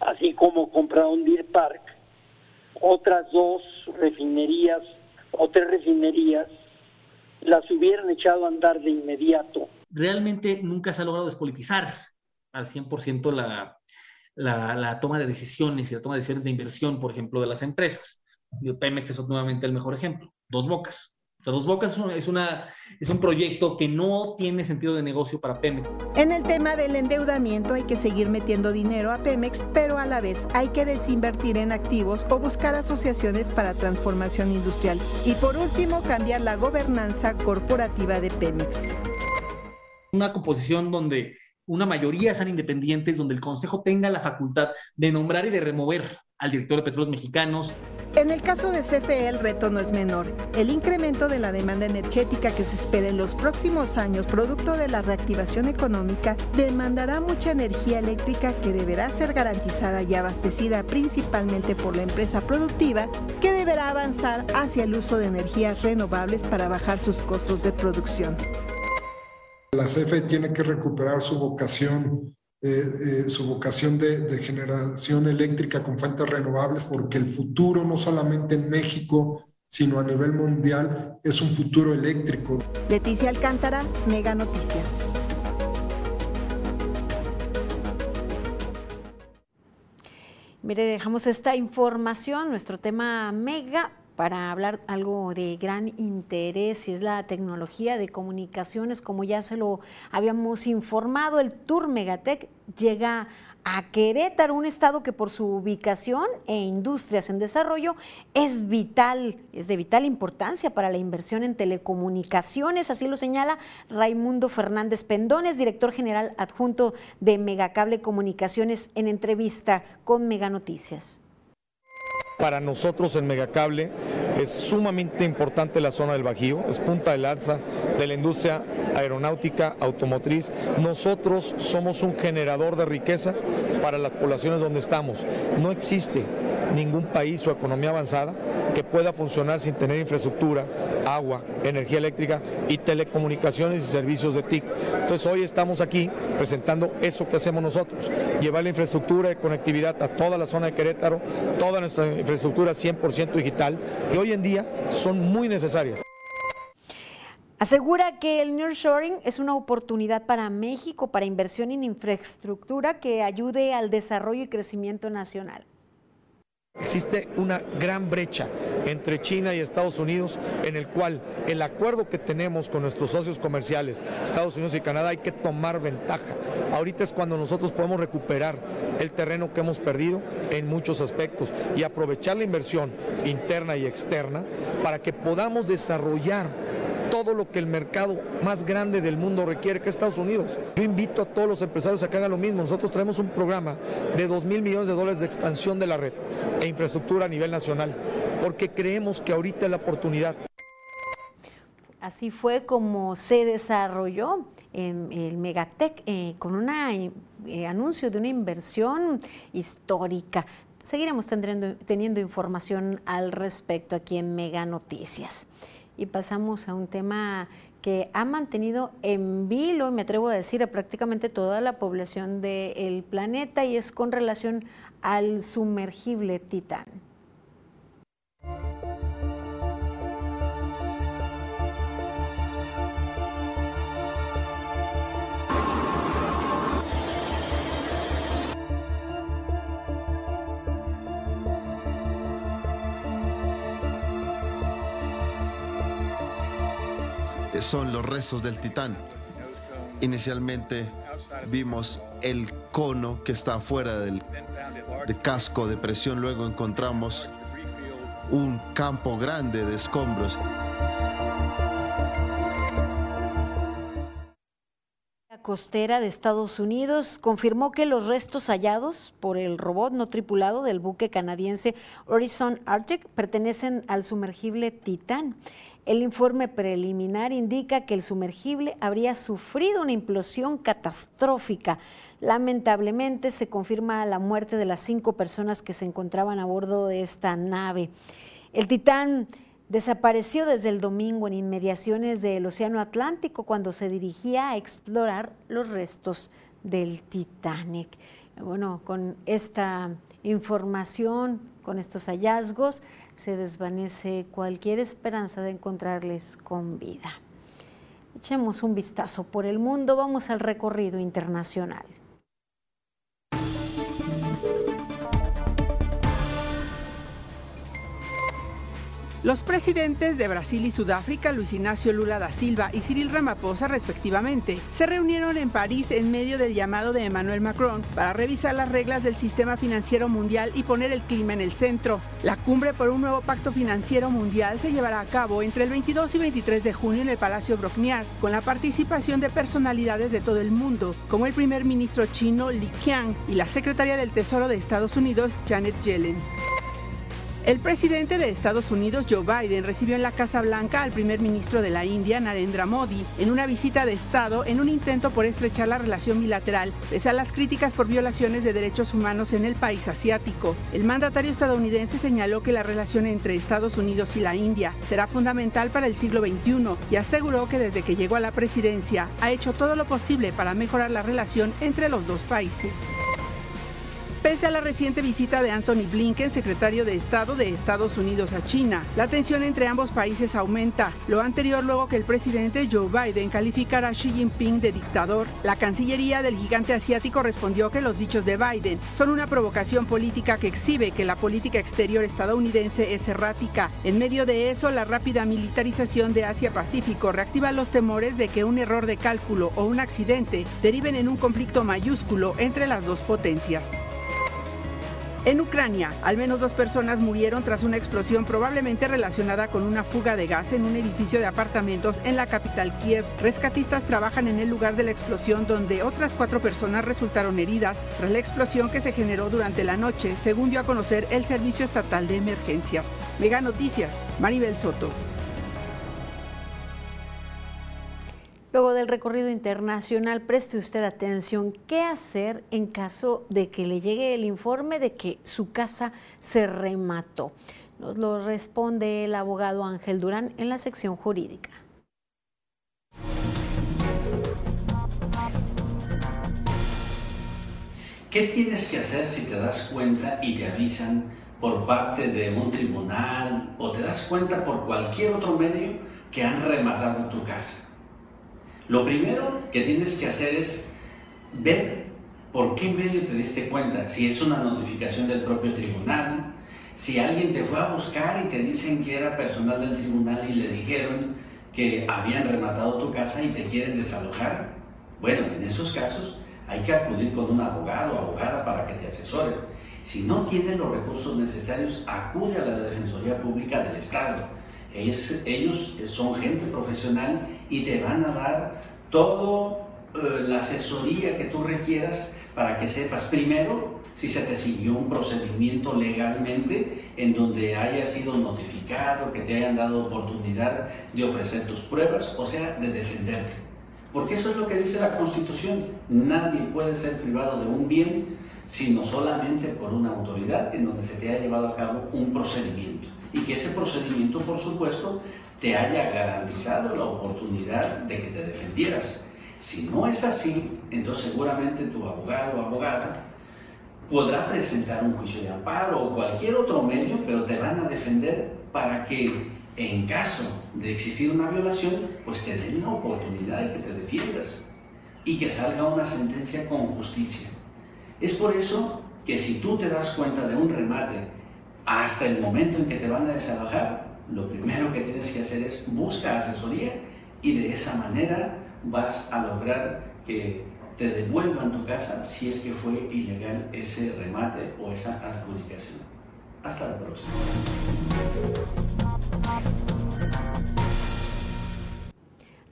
Así como comprar un Deer Park, otras dos refinerías o tres refinerías las hubieran echado a andar de inmediato. Realmente nunca se ha logrado despolitizar al 100% la, la, la, toma de decisiones y la toma de decisiones de inversión, por ejemplo, de las empresas. Pemex es nuevamente el mejor ejemplo. Dos Bocas. Dos Bocas es, una, es un proyecto que no tiene sentido de negocio para Pemex. En el tema del endeudamiento hay que seguir metiendo dinero a Pemex, pero a la vez hay que desinvertir en activos o buscar asociaciones para transformación industrial. Y por último, cambiar la gobernanza corporativa de Pemex. Una composición donde una mayoría sean independientes, donde el Consejo tenga la facultad de nombrar y de remover al director de Petróleos Mexicanos. En el caso de CFE el reto no es menor. El incremento de la demanda energética que se espera en los próximos años, producto de la reactivación económica, demandará mucha energía eléctrica que deberá ser garantizada y abastecida principalmente por la empresa productiva, que deberá avanzar hacia el uso de energías renovables para bajar sus costos de producción. La CFE tiene que recuperar su vocación eh, eh, su vocación de, de, generación eléctrica con fuentes renovables, porque el futuro, no solamente en México, sino a nivel mundial, es un futuro eléctrico. Leticia Alcántara, Mega Noticias. Mire, dejamos esta información, nuestro tema mega para hablar algo de gran interés y es la tecnología de comunicaciones. Como ya se lo habíamos informado, el Tour Megatech llega a Querétaro, un estado que por su ubicación e industrias en desarrollo es vital, es de vital importancia para la inversión en telecomunicaciones, así lo señala Raimundo Fernández Pendones, director general adjunto de Megacable Comunicaciones en entrevista con Mega Noticias. Para nosotros en Megacable es sumamente importante la zona del Bajío, es punta de lanza de la industria aeronáutica, automotriz. Nosotros somos un generador de riqueza para las poblaciones donde estamos. No existe ningún país o economía avanzada que pueda funcionar sin tener infraestructura, agua, energía eléctrica y telecomunicaciones y servicios de TIC. Entonces hoy estamos aquí presentando eso que hacemos nosotros, llevar la infraestructura de conectividad a toda la zona de Querétaro, toda nuestra infraestructura 100% digital, que hoy en día son muy necesarias. Asegura que el nearshoring es una oportunidad para México para inversión en infraestructura que ayude al desarrollo y crecimiento nacional. Existe una gran brecha entre China y Estados Unidos en el cual el acuerdo que tenemos con nuestros socios comerciales, Estados Unidos y Canadá, hay que tomar ventaja. Ahorita es cuando nosotros podemos recuperar el terreno que hemos perdido en muchos aspectos y aprovechar la inversión interna y externa para que podamos desarrollar todo lo que el mercado más grande del mundo requiere, que es Estados Unidos. Yo invito a todos los empresarios a que hagan lo mismo. Nosotros traemos un programa de 2 mil millones de dólares de expansión de la red e infraestructura a nivel nacional, porque creemos que ahorita es la oportunidad. Así fue como se desarrolló el Megatec eh, con un eh, anuncio de una inversión histórica. Seguiremos teniendo, teniendo información al respecto aquí en Mega Noticias y pasamos a un tema que ha mantenido en vilo, me atrevo a decir, a prácticamente toda la población del planeta y es con relación al sumergible Titán. Son los restos del titán. Inicialmente vimos el cono que está afuera del de casco de presión, luego encontramos un campo grande de escombros. Costera de Estados Unidos confirmó que los restos hallados por el robot no tripulado del buque canadiense Horizon Arctic pertenecen al sumergible Titán. El informe preliminar indica que el sumergible habría sufrido una implosión catastrófica. Lamentablemente se confirma la muerte de las cinco personas que se encontraban a bordo de esta nave. El Titán desapareció desde el domingo en inmediaciones del Océano Atlántico cuando se dirigía a explorar los restos del Titanic. Bueno, con esta información, con estos hallazgos, se desvanece cualquier esperanza de encontrarles con vida. Echemos un vistazo por el mundo, vamos al recorrido internacional. Los presidentes de Brasil y Sudáfrica, Luis Ignacio Lula da Silva y Cyril Ramaphosa, respectivamente, se reunieron en París en medio del llamado de Emmanuel Macron para revisar las reglas del sistema financiero mundial y poner el clima en el centro. La cumbre por un nuevo pacto financiero mundial se llevará a cabo entre el 22 y 23 de junio en el Palacio Brocniar, con la participación de personalidades de todo el mundo, como el primer ministro chino Li Qiang y la secretaria del Tesoro de Estados Unidos, Janet Yellen. El presidente de Estados Unidos, Joe Biden, recibió en la Casa Blanca al primer ministro de la India, Narendra Modi, en una visita de Estado en un intento por estrechar la relación bilateral, pese a las críticas por violaciones de derechos humanos en el país asiático. El mandatario estadounidense señaló que la relación entre Estados Unidos y la India será fundamental para el siglo XXI y aseguró que desde que llegó a la presidencia ha hecho todo lo posible para mejorar la relación entre los dos países. Pese a la reciente visita de Anthony Blinken, secretario de Estado de Estados Unidos a China, la tensión entre ambos países aumenta. Lo anterior luego que el presidente Joe Biden calificara a Xi Jinping de dictador. La Cancillería del gigante asiático respondió que los dichos de Biden son una provocación política que exhibe que la política exterior estadounidense es errática. En medio de eso, la rápida militarización de Asia-Pacífico reactiva los temores de que un error de cálculo o un accidente deriven en un conflicto mayúsculo entre las dos potencias. En Ucrania, al menos dos personas murieron tras una explosión probablemente relacionada con una fuga de gas en un edificio de apartamentos en la capital Kiev. Rescatistas trabajan en el lugar de la explosión donde otras cuatro personas resultaron heridas tras la explosión que se generó durante la noche, según dio a conocer el Servicio Estatal de Emergencias. Mega Noticias, Maribel Soto. Luego del recorrido internacional, preste usted atención qué hacer en caso de que le llegue el informe de que su casa se remató. Nos lo responde el abogado Ángel Durán en la sección jurídica. ¿Qué tienes que hacer si te das cuenta y te avisan por parte de un tribunal o te das cuenta por cualquier otro medio que han rematado tu casa? Lo primero que tienes que hacer es ver por qué medio te diste cuenta, si es una notificación del propio tribunal, si alguien te fue a buscar y te dicen que era personal del tribunal y le dijeron que habían rematado tu casa y te quieren desalojar. Bueno, en esos casos hay que acudir con un abogado o abogada para que te asesore. Si no tienes los recursos necesarios, acude a la Defensoría Pública del Estado ellos son gente profesional y te van a dar toda eh, la asesoría que tú requieras para que sepas primero si se te siguió un procedimiento legalmente en donde haya sido notificado, que te hayan dado oportunidad de ofrecer tus pruebas, o sea, de defenderte. Porque eso es lo que dice la Constitución. Nadie puede ser privado de un bien sino solamente por una autoridad en donde se te haya llevado a cabo un procedimiento y que ese procedimiento, por supuesto, te haya garantizado la oportunidad de que te defendieras. Si no es así, entonces seguramente tu abogado o abogada podrá presentar un juicio de amparo o cualquier otro medio, pero te van a defender para que en caso de existir una violación, pues te den la oportunidad de que te defiendas y que salga una sentencia con justicia. Es por eso que si tú te das cuenta de un remate hasta el momento en que te van a desalojar, lo primero que tienes que hacer es buscar asesoría y de esa manera vas a lograr que te devuelvan tu casa si es que fue ilegal ese remate o esa adjudicación. Hasta la próxima.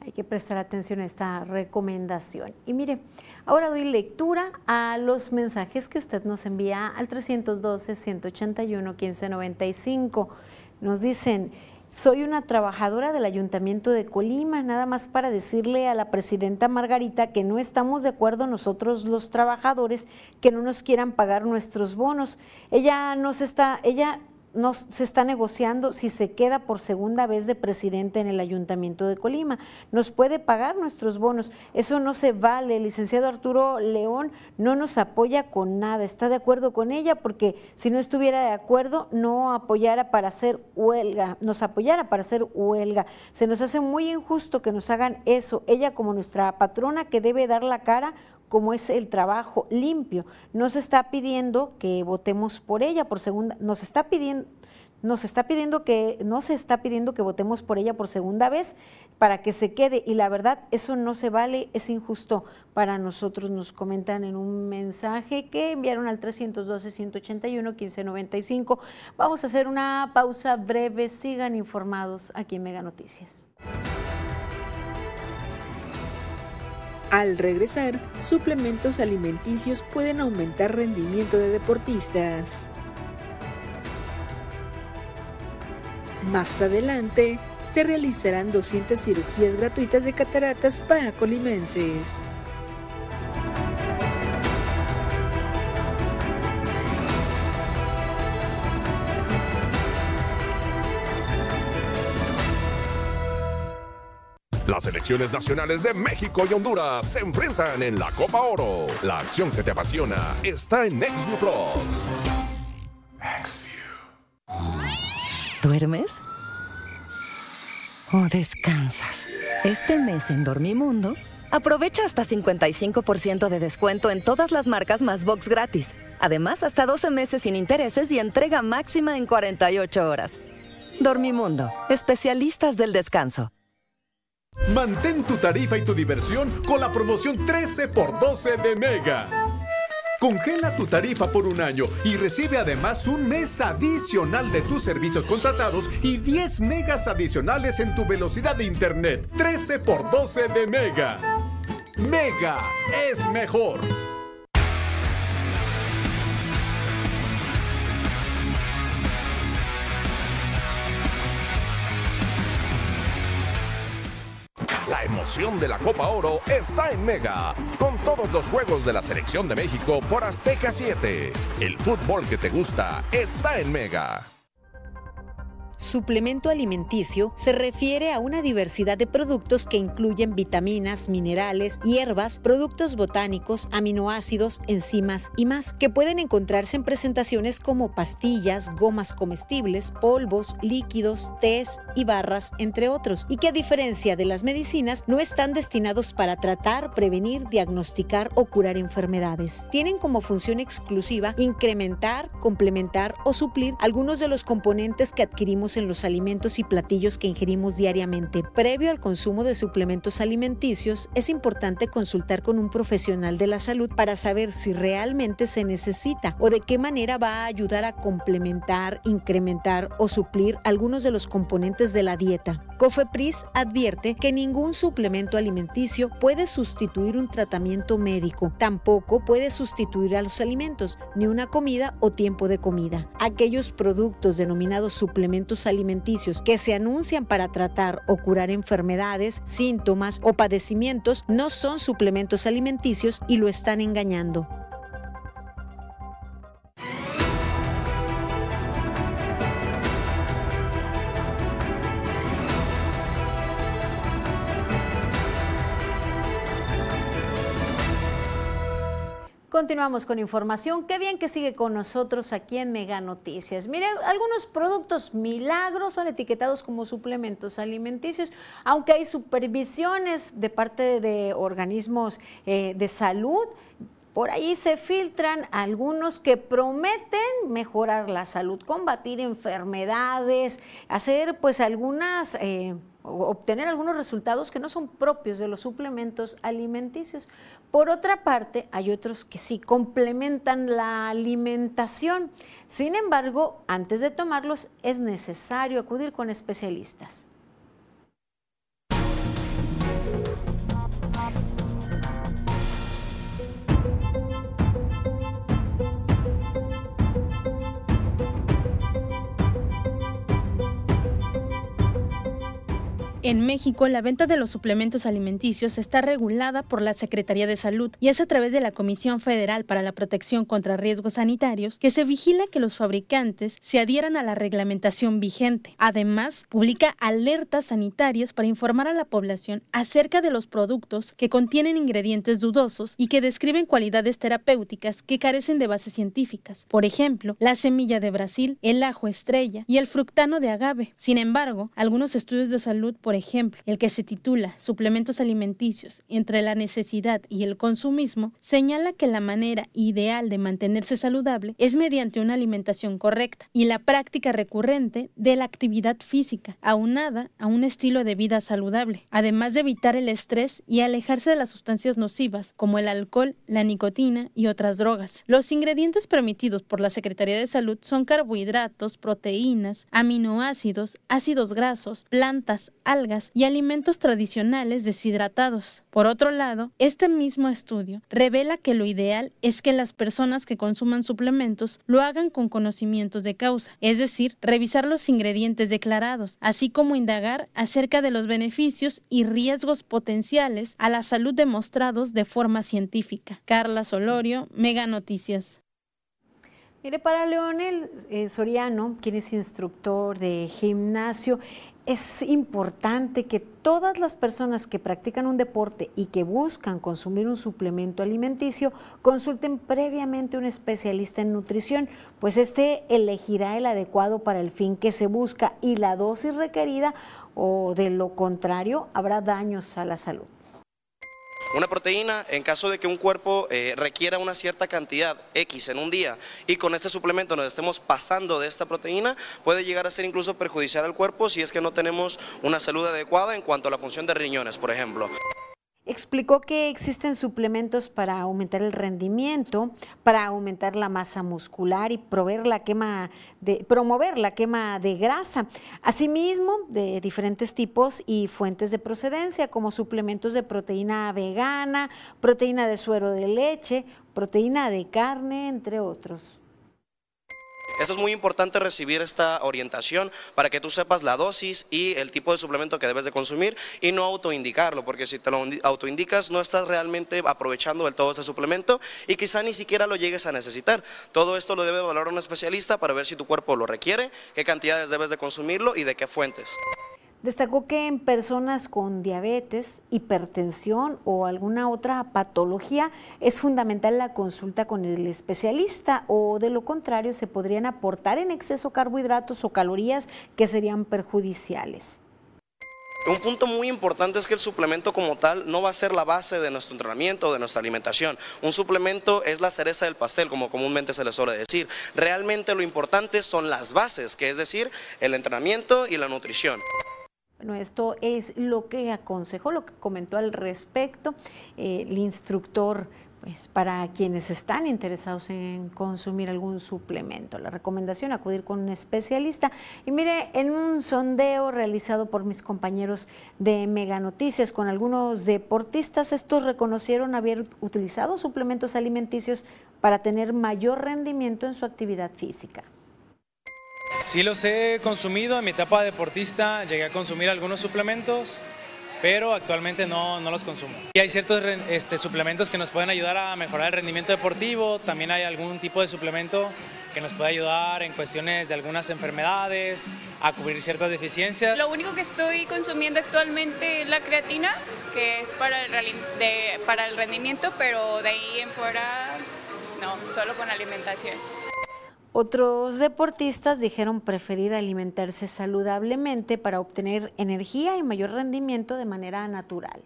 Hay que prestar atención a esta recomendación. Y mire, ahora doy lectura a los mensajes que usted nos envía al 312-181-1595. Nos dicen, soy una trabajadora del Ayuntamiento de Colima, nada más para decirle a la presidenta Margarita que no estamos de acuerdo nosotros los trabajadores que no nos quieran pagar nuestros bonos. Ella nos está, ella se está negociando si se queda por segunda vez de presidente en el Ayuntamiento de Colima. Nos puede pagar nuestros bonos. Eso no se vale. El licenciado Arturo León no nos apoya con nada. Está de acuerdo con ella porque si no estuviera de acuerdo, no apoyara para hacer huelga, nos apoyara para hacer huelga. Se nos hace muy injusto que nos hagan eso. Ella como nuestra patrona que debe dar la cara como es el trabajo limpio. Nos está pidiendo que votemos por ella por segunda, nos está pidiendo nos está pidiendo que no se está pidiendo que votemos por ella por segunda vez para que se quede y la verdad eso no se vale, es injusto para nosotros nos comentan en un mensaje que enviaron al 312 181 1595. Vamos a hacer una pausa breve, sigan informados aquí en Mega Noticias. Al regresar, suplementos alimenticios pueden aumentar rendimiento de deportistas. Más adelante, se realizarán 200 cirugías gratuitas de cataratas para colimenses. Las selecciones nacionales de México y Honduras se enfrentan en la Copa Oro. La acción que te apasiona está en NextView Plus. ¿Duermes? ¿O descansas? Este mes en Dormimundo, aprovecha hasta 55% de descuento en todas las marcas más box gratis. Además, hasta 12 meses sin intereses y entrega máxima en 48 horas. Dormimundo, especialistas del descanso. Mantén tu tarifa y tu diversión con la promoción 13 por 12 de Mega. Congela tu tarifa por un año y recibe además un mes adicional de tus servicios contratados y 10 megas adicionales en tu velocidad de internet. 13 por 12 de Mega. Mega es mejor. Emoción de la Copa Oro está en Mega, con todos los juegos de la selección de México por Azteca 7. El fútbol que te gusta está en Mega. Suplemento alimenticio se refiere a una diversidad de productos que incluyen vitaminas, minerales, hierbas, productos botánicos, aminoácidos, enzimas y más, que pueden encontrarse en presentaciones como pastillas, gomas comestibles, polvos, líquidos, tés y barras, entre otros, y que a diferencia de las medicinas no están destinados para tratar, prevenir, diagnosticar o curar enfermedades. Tienen como función exclusiva incrementar, complementar o suplir algunos de los componentes que adquirimos en los alimentos y platillos que ingerimos diariamente. Previo al consumo de suplementos alimenticios, es importante consultar con un profesional de la salud para saber si realmente se necesita o de qué manera va a ayudar a complementar, incrementar o suplir algunos de los componentes de la dieta. COFEPRIS advierte que ningún suplemento alimenticio puede sustituir un tratamiento médico, tampoco puede sustituir a los alimentos, ni una comida o tiempo de comida. Aquellos productos denominados alimenticios que se anuncian para tratar o curar enfermedades, síntomas o padecimientos no son suplementos alimenticios y lo están engañando. Continuamos con información. Qué bien que sigue con nosotros aquí en Mega Noticias. Mire, algunos productos milagros son etiquetados como suplementos alimenticios, aunque hay supervisiones de parte de organismos eh, de salud. Por ahí se filtran algunos que prometen mejorar la salud, combatir enfermedades, hacer pues algunas... Eh, obtener algunos resultados que no son propios de los suplementos alimenticios. Por otra parte, hay otros que sí complementan la alimentación. Sin embargo, antes de tomarlos es necesario acudir con especialistas. En México, la venta de los suplementos alimenticios está regulada por la Secretaría de Salud y es a través de la Comisión Federal para la Protección contra Riesgos Sanitarios que se vigila que los fabricantes se adhieran a la reglamentación vigente. Además, publica alertas sanitarias para informar a la población acerca de los productos que contienen ingredientes dudosos y que describen cualidades terapéuticas que carecen de bases científicas. Por ejemplo, la semilla de Brasil, el ajo estrella y el fructano de agave. Sin embargo, algunos estudios de salud, por ejemplo, el que se titula Suplementos alimenticios entre la necesidad y el consumismo, señala que la manera ideal de mantenerse saludable es mediante una alimentación correcta y la práctica recurrente de la actividad física, aunada a un estilo de vida saludable, además de evitar el estrés y alejarse de las sustancias nocivas como el alcohol, la nicotina y otras drogas. Los ingredientes permitidos por la Secretaría de Salud son carbohidratos, proteínas, aminoácidos, ácidos grasos, plantas, algas, y alimentos tradicionales deshidratados. Por otro lado, este mismo estudio revela que lo ideal es que las personas que consuman suplementos lo hagan con conocimientos de causa, es decir, revisar los ingredientes declarados, así como indagar acerca de los beneficios y riesgos potenciales a la salud demostrados de forma científica. Carla Solorio, Mega Noticias. Mire, para Leonel eh, Soriano, quien es instructor de gimnasio, es importante que todas las personas que practican un deporte y que buscan consumir un suplemento alimenticio consulten previamente a un especialista en nutrición, pues este elegirá el adecuado para el fin que se busca y la dosis requerida o de lo contrario habrá daños a la salud. Una proteína, en caso de que un cuerpo eh, requiera una cierta cantidad X en un día y con este suplemento nos estemos pasando de esta proteína, puede llegar a ser incluso perjudicial al cuerpo si es que no tenemos una salud adecuada en cuanto a la función de riñones, por ejemplo. Explicó que existen suplementos para aumentar el rendimiento, para aumentar la masa muscular y promover la quema de, promover la quema de grasa. Asimismo, de diferentes tipos y fuentes de procedencia, como suplementos de proteína vegana, proteína de suero de leche, proteína de carne, entre otros. Esto es muy importante recibir esta orientación para que tú sepas la dosis y el tipo de suplemento que debes de consumir y no autoindicarlo, porque si te lo autoindicas no estás realmente aprovechando del todo este suplemento y quizá ni siquiera lo llegues a necesitar. Todo esto lo debe valorar un especialista para ver si tu cuerpo lo requiere, qué cantidades debes de consumirlo y de qué fuentes. Destacó que en personas con diabetes, hipertensión o alguna otra patología es fundamental la consulta con el especialista o de lo contrario se podrían aportar en exceso carbohidratos o calorías que serían perjudiciales. Un punto muy importante es que el suplemento como tal no va a ser la base de nuestro entrenamiento o de nuestra alimentación. Un suplemento es la cereza del pastel, como comúnmente se le suele decir. Realmente lo importante son las bases, que es decir, el entrenamiento y la nutrición. Bueno, esto es lo que aconsejó, lo que comentó al respecto eh, el instructor pues, para quienes están interesados en consumir algún suplemento. La recomendación, acudir con un especialista. Y mire, en un sondeo realizado por mis compañeros de Mega Noticias con algunos deportistas, estos reconocieron haber utilizado suplementos alimenticios para tener mayor rendimiento en su actividad física. Sí los he consumido en mi etapa deportista, llegué a consumir algunos suplementos, pero actualmente no, no los consumo. Y hay ciertos este, suplementos que nos pueden ayudar a mejorar el rendimiento deportivo, también hay algún tipo de suplemento que nos puede ayudar en cuestiones de algunas enfermedades, a cubrir ciertas deficiencias. Lo único que estoy consumiendo actualmente es la creatina, que es para el, de, para el rendimiento, pero de ahí en fuera no, solo con alimentación. Otros deportistas dijeron preferir alimentarse saludablemente para obtener energía y mayor rendimiento de manera natural.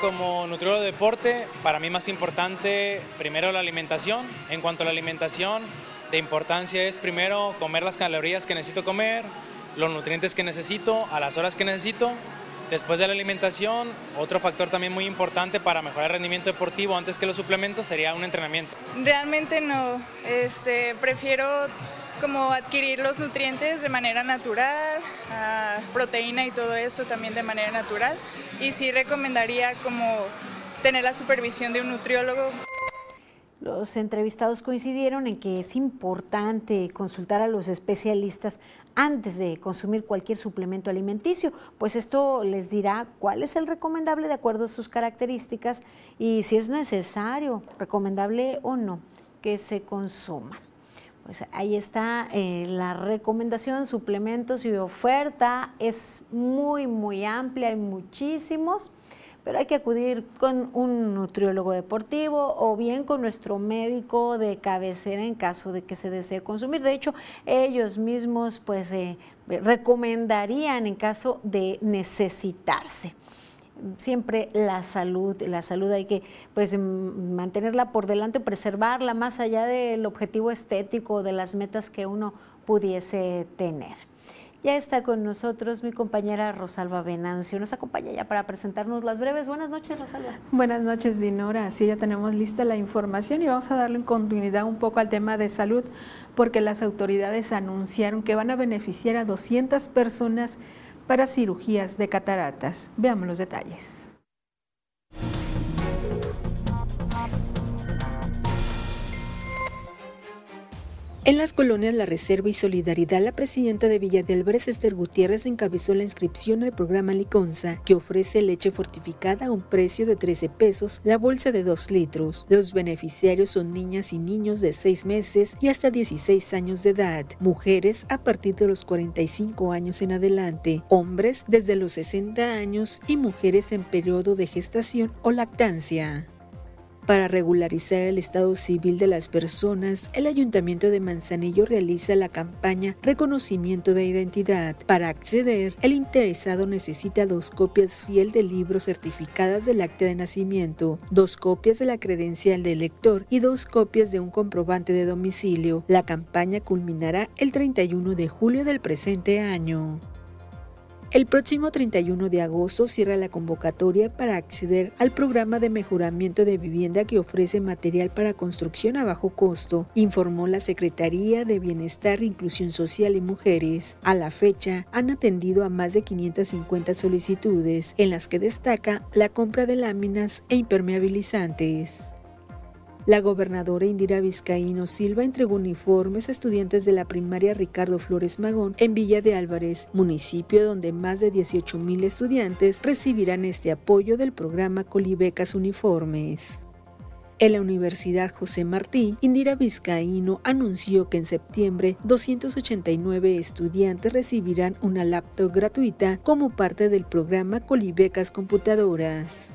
Como nutriólogo de deporte, para mí más importante primero la alimentación. En cuanto a la alimentación, de importancia es primero comer las calorías que necesito comer, los nutrientes que necesito, a las horas que necesito Después de la alimentación, otro factor también muy importante para mejorar el rendimiento deportivo antes que los suplementos sería un entrenamiento. Realmente no, este, prefiero como adquirir los nutrientes de manera natural, proteína y todo eso también de manera natural. Y sí recomendaría como tener la supervisión de un nutriólogo Los entrevistados coincidieron en que es importante consultar a los especialistas antes de consumir cualquier suplemento alimenticio, pues esto les dirá cuál es el recomendable de acuerdo a sus características y si es necesario, recomendable o no, que se consuma. Pues ahí está eh, la recomendación, suplementos y oferta. Es muy, muy amplia, hay muchísimos, pero hay que acudir con un nutriólogo deportivo o bien con nuestro médico de cabecera en caso de que se desee consumir. De hecho, ellos mismos pues eh, recomendarían en caso de necesitarse siempre la salud, la salud hay que pues mantenerla por delante, preservarla más allá del objetivo estético, de las metas que uno pudiese tener. Ya está con nosotros mi compañera Rosalba Venancio. Nos acompaña ya para presentarnos las breves. Buenas noches, Rosalba. Buenas noches, Dinora. Sí, ya tenemos lista la información y vamos a darle continuidad un poco al tema de salud, porque las autoridades anunciaron que van a beneficiar a 200 personas para cirugías de cataratas. Veamos los detalles. En las colonias La Reserva y Solidaridad, la presidenta de Villa de Álvarez, Esther Gutiérrez, encabezó la inscripción al programa Liconza, que ofrece leche fortificada a un precio de 13 pesos, la bolsa de 2 litros. Los beneficiarios son niñas y niños de 6 meses y hasta 16 años de edad, mujeres a partir de los 45 años en adelante, hombres desde los 60 años y mujeres en periodo de gestación o lactancia. Para regularizar el estado civil de las personas, el Ayuntamiento de Manzanillo realiza la campaña Reconocimiento de Identidad. Para acceder, el interesado necesita dos copias fiel del libro certificadas del acta de nacimiento, dos copias de la credencial del elector y dos copias de un comprobante de domicilio. La campaña culminará el 31 de julio del presente año. El próximo 31 de agosto cierra la convocatoria para acceder al programa de mejoramiento de vivienda que ofrece material para construcción a bajo costo, informó la Secretaría de Bienestar, Inclusión Social y Mujeres. A la fecha, han atendido a más de 550 solicitudes, en las que destaca la compra de láminas e impermeabilizantes. La gobernadora Indira Vizcaíno Silva entregó uniformes a estudiantes de la primaria Ricardo Flores Magón en Villa de Álvarez, municipio donde más de 18 mil estudiantes recibirán este apoyo del programa Colibecas Uniformes. En la Universidad José Martí, Indira Vizcaíno anunció que en septiembre 289 estudiantes recibirán una laptop gratuita como parte del programa Colibecas Computadoras.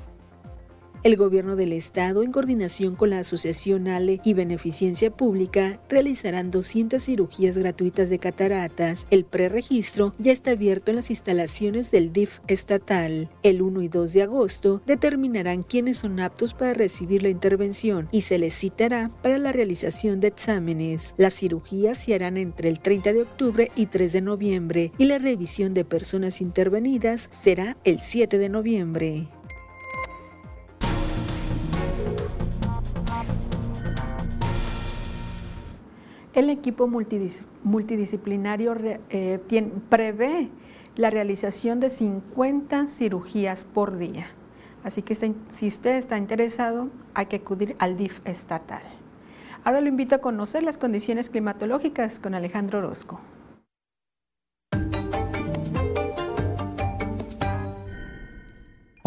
El gobierno del estado, en coordinación con la Asociación ALE y Beneficencia Pública, realizarán 200 cirugías gratuitas de cataratas. El preregistro ya está abierto en las instalaciones del DIF estatal. El 1 y 2 de agosto determinarán quiénes son aptos para recibir la intervención y se les citará para la realización de exámenes. Las cirugías se harán entre el 30 de octubre y 3 de noviembre y la revisión de personas intervenidas será el 7 de noviembre. El equipo multidisciplinario eh, prevé la realización de 50 cirugías por día. Así que si usted está interesado, hay que acudir al DIF estatal. Ahora lo invito a conocer las condiciones climatológicas con Alejandro Orozco.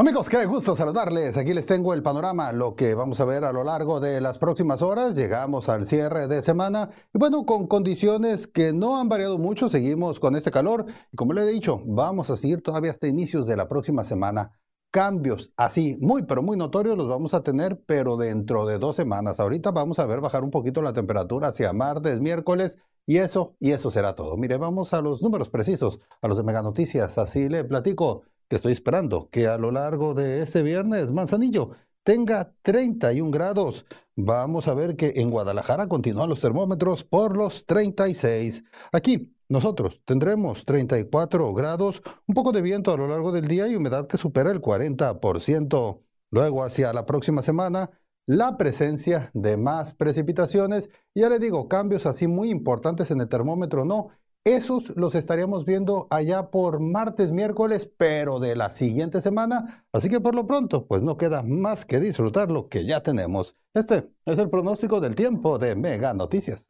Amigos, qué gusto saludarles. Aquí les tengo el panorama, lo que vamos a ver a lo largo de las próximas horas. Llegamos al cierre de semana y bueno, con condiciones que no han variado mucho, seguimos con este calor y como le he dicho, vamos a seguir todavía hasta inicios de la próxima semana. Cambios así, muy pero muy notorios los vamos a tener, pero dentro de dos semanas. Ahorita vamos a ver bajar un poquito la temperatura hacia martes, miércoles y eso, y eso será todo. Mire, vamos a los números precisos, a los de Mega Noticias. Así le platico estoy esperando que a lo largo de este viernes Manzanillo tenga 31 grados. Vamos a ver que en Guadalajara continúan los termómetros por los 36. Aquí nosotros tendremos 34 grados, un poco de viento a lo largo del día y humedad que supera el 40%. Luego hacia la próxima semana, la presencia de más precipitaciones. Ya le digo, cambios así muy importantes en el termómetro no. Esos los estaríamos viendo allá por martes, miércoles, pero de la siguiente semana. Así que por lo pronto, pues no queda más que disfrutar lo que ya tenemos. Este es el pronóstico del tiempo de Mega Noticias.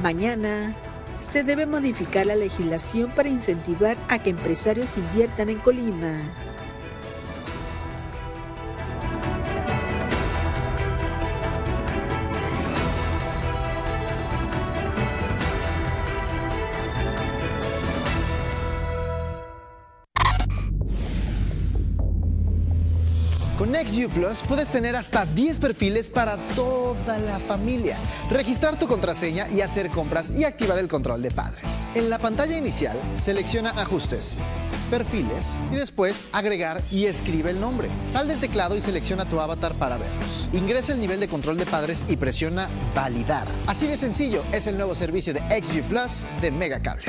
Mañana se debe modificar la legislación para incentivar a que empresarios inviertan en Colima. NextView Plus puedes tener hasta 10 perfiles para toda la familia, registrar tu contraseña y hacer compras y activar el control de padres. En la pantalla inicial, selecciona Ajustes, Perfiles y después Agregar y escribe el nombre. Sal del teclado y selecciona tu avatar para verlos. Ingresa el nivel de control de padres y presiona Validar. Así de sencillo es el nuevo servicio de XView Plus de Megacable.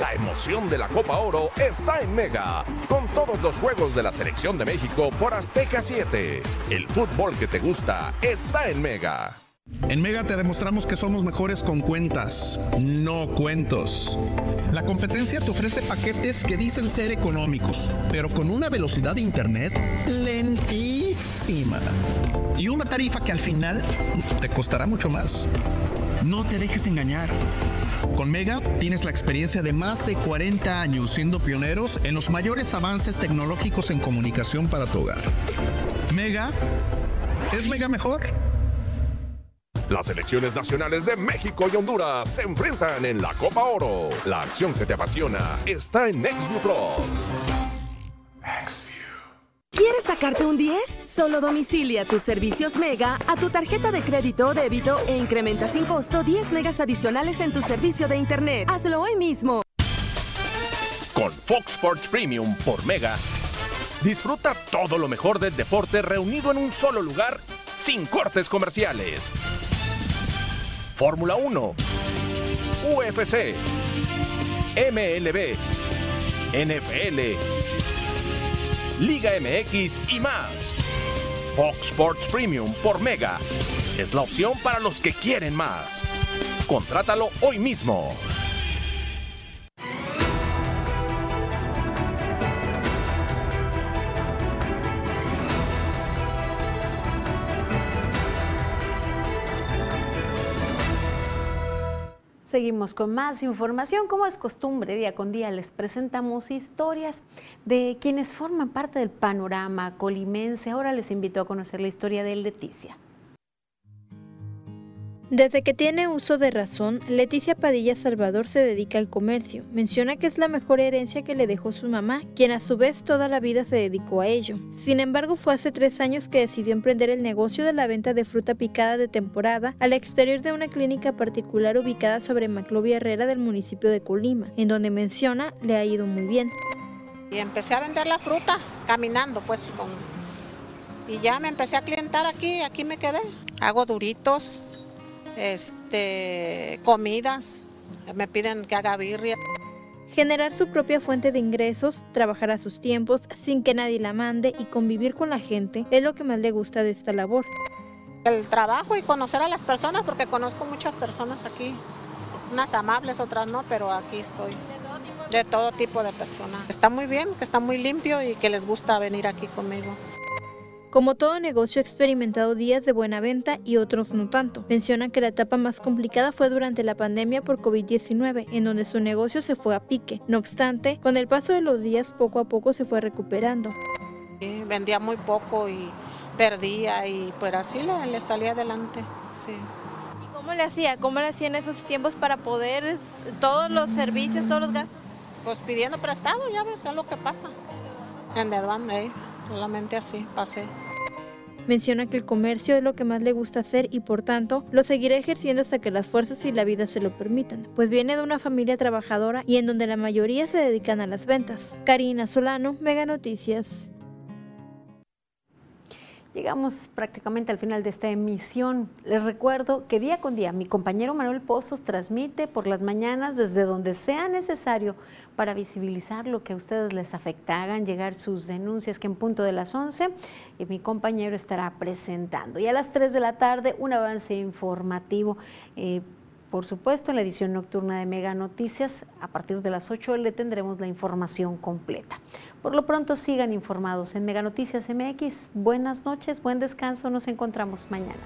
La emoción de la Copa Oro está en Mega, con todos los juegos de la selección de México por Azteca 7. El fútbol que te gusta está en Mega. En Mega te demostramos que somos mejores con cuentas, no cuentos. La competencia te ofrece paquetes que dicen ser económicos, pero con una velocidad de internet lentísima. Y una tarifa que al final te costará mucho más. No te dejes engañar. Con Mega tienes la experiencia de más de 40 años siendo pioneros en los mayores avances tecnológicos en comunicación para tu hogar. Mega es Mega mejor. Las selecciones nacionales de México y Honduras se enfrentan en la Copa Oro. La acción que te apasiona está en NextView Plus. ¿Quieres sacarte un 10? Solo domicilia tus servicios Mega a tu tarjeta de crédito o débito e incrementa sin costo 10 megas adicionales en tu servicio de Internet. Hazlo hoy mismo. Con Fox Sports Premium por Mega, disfruta todo lo mejor del deporte reunido en un solo lugar sin cortes comerciales. Fórmula 1, UFC, MLB, NFL, Liga MX y más. Fox Sports Premium por Mega es la opción para los que quieren más. Contrátalo hoy mismo. Seguimos con más información. Como es costumbre, día con día les presentamos historias de quienes forman parte del panorama colimense. Ahora les invito a conocer la historia de Leticia. Desde que tiene uso de razón, Leticia Padilla Salvador se dedica al comercio. Menciona que es la mejor herencia que le dejó su mamá, quien a su vez toda la vida se dedicó a ello. Sin embargo, fue hace tres años que decidió emprender el negocio de la venta de fruta picada de temporada al exterior de una clínica particular ubicada sobre Maclovia Herrera del municipio de Colima, en donde menciona le ha ido muy bien. Y empecé a vender la fruta caminando, pues con... Y ya me empecé a clientar aquí, aquí me quedé. Hago duritos, este, comidas, me piden que haga birria. Generar su propia fuente de ingresos, trabajar a sus tiempos sin que nadie la mande y convivir con la gente es lo que más le gusta de esta labor. El trabajo y conocer a las personas, porque conozco muchas personas aquí, unas amables, otras no, pero aquí estoy. ¿De todo tipo de, de todo tipo de personas. Está muy bien, que está muy limpio y que les gusta venir aquí conmigo. Como todo negocio ha experimentado días de buena venta y otros no tanto. Menciona que la etapa más complicada fue durante la pandemia por COVID-19, en donde su negocio se fue a pique. No obstante, con el paso de los días poco a poco se fue recuperando. Sí, vendía muy poco y perdía y pues así le, le salía adelante. Sí. ¿Y cómo le hacía? ¿Cómo le hacía en esos tiempos para poder todos los servicios, todos los gastos? Pues pidiendo prestado, ya ves, es lo que pasa. En de eh, solamente así pasé. Menciona que el comercio es lo que más le gusta hacer y por tanto lo seguirá ejerciendo hasta que las fuerzas y la vida se lo permitan, pues viene de una familia trabajadora y en donde la mayoría se dedican a las ventas. Karina Solano, Mega Noticias. Llegamos prácticamente al final de esta emisión. Les recuerdo que día con día mi compañero Manuel Pozos transmite por las mañanas desde donde sea necesario para visibilizar lo que a ustedes les afecta. Hagan llegar sus denuncias que en punto de las 11 y mi compañero estará presentando. Y a las 3 de la tarde un avance informativo. Eh, por supuesto, en la edición nocturna de Mega Noticias, a partir de las 8 le tendremos la información completa. Por lo pronto sigan informados en Meganoticias MX. Buenas noches, buen descanso, nos encontramos mañana.